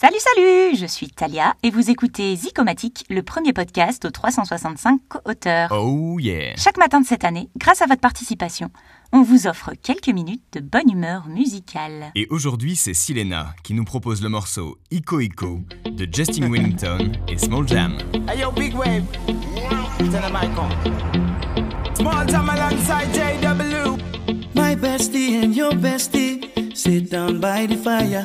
Salut, salut Je suis Talia et vous écoutez Zicomatique, le premier podcast aux 365 co-auteurs. Oh yeah Chaque matin de cette année, grâce à votre participation, on vous offre quelques minutes de bonne humeur musicale. Et aujourd'hui, c'est Silena qui nous propose le morceau Ico Ico de Justin Wellington et Small Jam. Hey yo, big wave. Small time alongside JW. My bestie and your bestie sit down by the fire.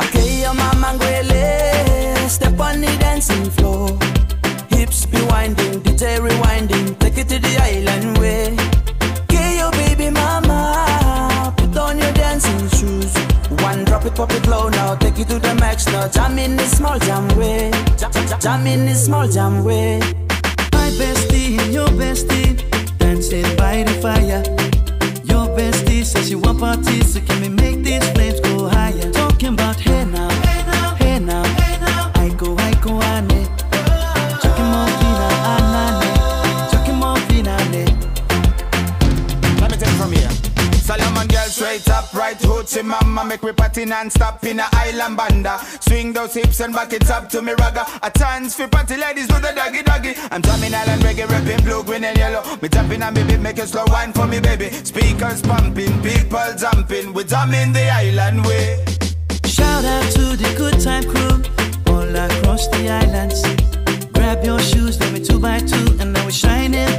Okay, your mama ngwele. Step on the dancing floor. Hips be winding, DJ rewinding. Take it to the island way. Okay, your baby mama. Put on your dancing shoes. One drop it, pop it low now. Take it to the max now. Jam in the small jam way. Jam, jam, jam in the small jam way. My bestie your bestie dancing by the fire. Your bestie says she want parties, hoochie mama Make me party non-stop in a island banda. Swing those hips and back it up to me ragga. A chance for party ladies do the doggy doggy. I'm drumming island reggae, rapping blue, green and yellow. Me tapping on me beat, make a slow wine for me baby. Speakers pumping, people jumping. We drumming the island way. Shout out to the good time crew all across the islands. Grab your shoes, let me two by two, and now we're shining